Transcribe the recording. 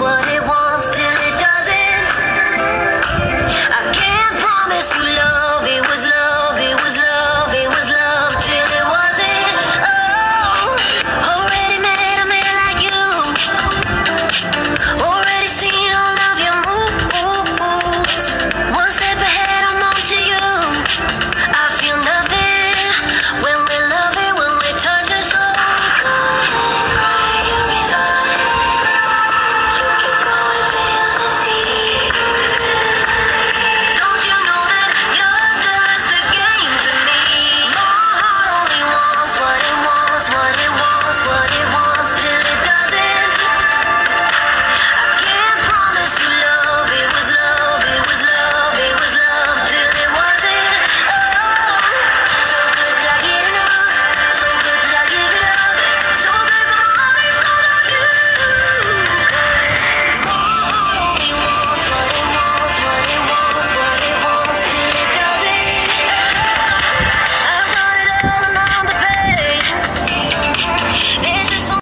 what it